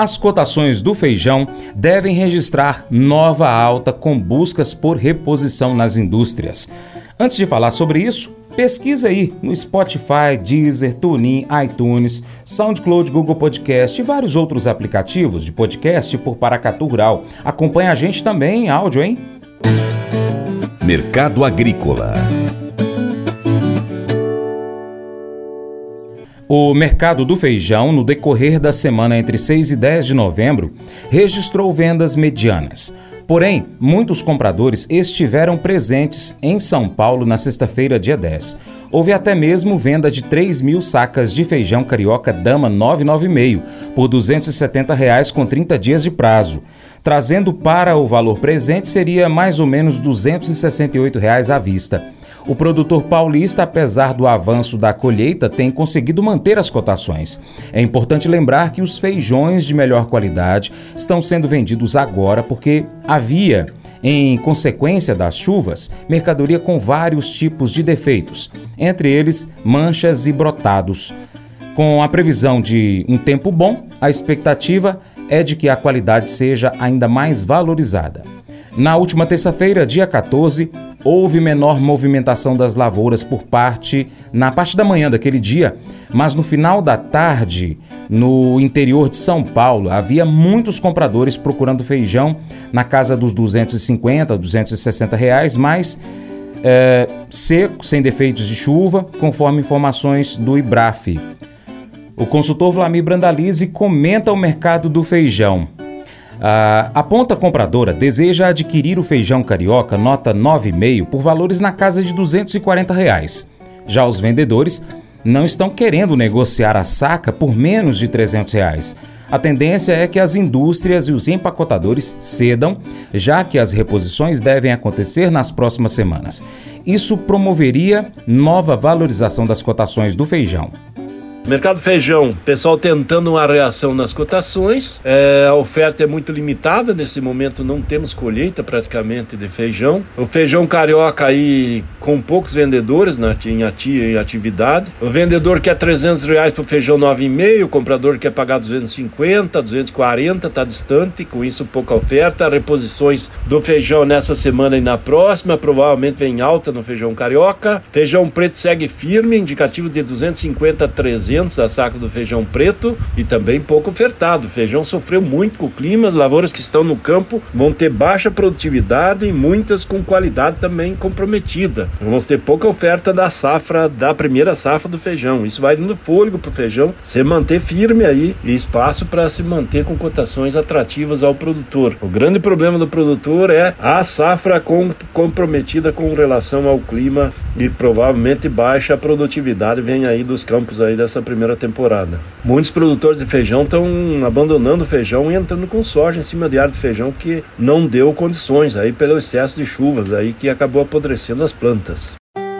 As cotações do feijão devem registrar nova alta com buscas por reposição nas indústrias. Antes de falar sobre isso, pesquisa aí no Spotify, Deezer, TuneIn, iTunes, SoundCloud, Google Podcast e vários outros aplicativos de podcast por Paracatu Rural. Acompanhe a gente também em áudio, hein? Mercado Agrícola O mercado do feijão, no decorrer da semana entre 6 e 10 de novembro, registrou vendas medianas. Porém, muitos compradores estiveram presentes em São Paulo na sexta-feira, dia 10. Houve até mesmo venda de 3 mil sacas de feijão carioca Dama 995 por 270 reais com 30 dias de prazo. Trazendo para o valor presente seria mais ou menos 268 reais à vista. O produtor paulista, apesar do avanço da colheita, tem conseguido manter as cotações. É importante lembrar que os feijões de melhor qualidade estão sendo vendidos agora porque havia em consequência das chuvas, mercadoria com vários tipos de defeitos, entre eles manchas e brotados. Com a previsão de um tempo bom, a expectativa é de que a qualidade seja ainda mais valorizada. Na última terça-feira, dia 14, houve menor movimentação das lavouras por parte na parte da manhã daquele dia, mas no final da tarde, no interior de São Paulo, havia muitos compradores procurando feijão na casa dos 250, 260 reais, mas é, seco, sem defeitos de chuva, conforme informações do IBRAF. O consultor Vlamir Brandalize comenta o mercado do feijão. Ah, a ponta compradora deseja adquirir o feijão carioca nota 9,5 por valores na casa de 240 reais. Já os vendedores não estão querendo negociar a saca por menos de 300 reais. A tendência é que as indústrias e os empacotadores cedam, já que as reposições devem acontecer nas próximas semanas. Isso promoveria nova valorização das cotações do feijão. Mercado feijão, pessoal tentando uma reação nas cotações. É, a oferta é muito limitada, nesse momento não temos colheita praticamente de feijão. O feijão carioca aí com poucos vendedores na, em, ati, em atividade. O vendedor quer 300 reais para o feijão 9,5, o comprador quer pagar 250, 240, está distante, com isso pouca oferta. Reposições do feijão nessa semana e na próxima, provavelmente vem alta no feijão carioca. Feijão preto segue firme, indicativo de 250 a 300 300 a saco do feijão preto e também pouco ofertado. O feijão sofreu muito com o clima, as lavouras que estão no campo vão ter baixa produtividade e muitas com qualidade também comprometida. Vamos ter pouca oferta da safra, da primeira safra do feijão. Isso vai dando fôlego para o feijão se manter firme aí e espaço para se manter com cotações atrativas ao produtor. O grande problema do produtor é a safra com, comprometida com relação ao clima e provavelmente baixa produtividade vem aí dos campos aí dessa primeira temporada. Muitos produtores de feijão estão abandonando o feijão e entrando com soja em cima de área de feijão que não deu condições aí pelo excesso de chuvas aí que acabou apodrecendo as plantas.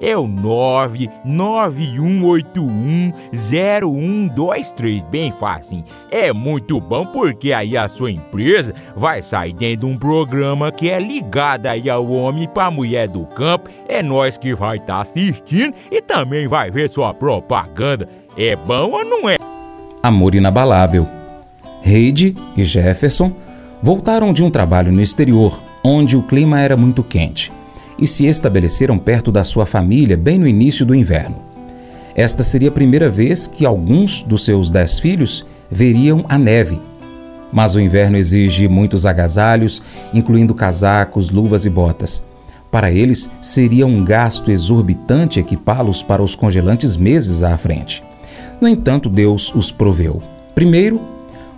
é o 991810123. Bem fácil. É muito bom porque aí a sua empresa vai sair dentro de um programa que é ligado aí ao homem para mulher do campo. É nós que vai estar tá assistindo e também vai ver sua propaganda. É bom ou não é? Amor inabalável. Heide e Jefferson Voltaram de um trabalho no exterior, onde o clima era muito quente, e se estabeleceram perto da sua família bem no início do inverno. Esta seria a primeira vez que alguns dos seus dez filhos veriam a neve. Mas o inverno exige muitos agasalhos, incluindo casacos, luvas e botas. Para eles, seria um gasto exorbitante equipá-los para os congelantes meses à frente. No entanto, Deus os proveu. Primeiro,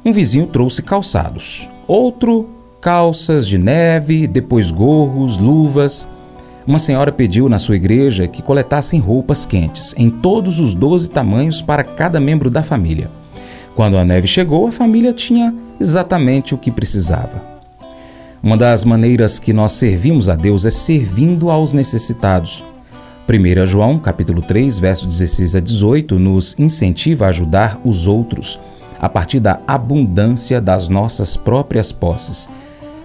um vizinho trouxe calçados, outro calças de neve, depois gorros, luvas. Uma senhora pediu na sua igreja que coletassem roupas quentes, em todos os doze tamanhos para cada membro da família. Quando a neve chegou, a família tinha exatamente o que precisava. Uma das maneiras que nós servimos a Deus é servindo aos necessitados. 1 João, capítulo 3, versos 16 a 18, nos incentiva a ajudar os outros a partir da abundância das nossas próprias posses.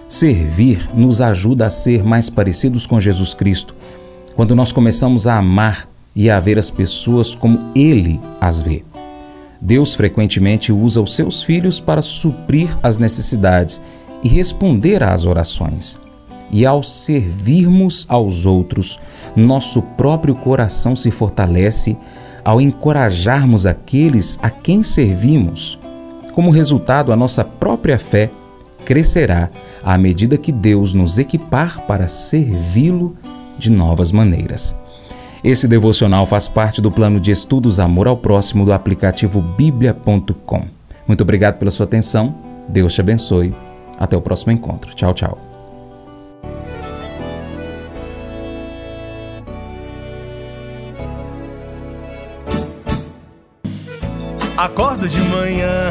Servir nos ajuda a ser mais parecidos com Jesus Cristo, quando nós começamos a amar e a ver as pessoas como Ele as vê. Deus frequentemente usa os seus filhos para suprir as necessidades e responder às orações. E ao servirmos aos outros, nosso próprio coração se fortalece ao encorajarmos aqueles a quem servimos. Como resultado, a nossa própria fé crescerá à medida que Deus nos equipar para servi-lo de novas maneiras. Esse devocional faz parte do plano de estudos Amor ao Próximo do aplicativo bíblia.com. Muito obrigado pela sua atenção. Deus te abençoe. Até o próximo encontro. Tchau, tchau. Acordo de manhã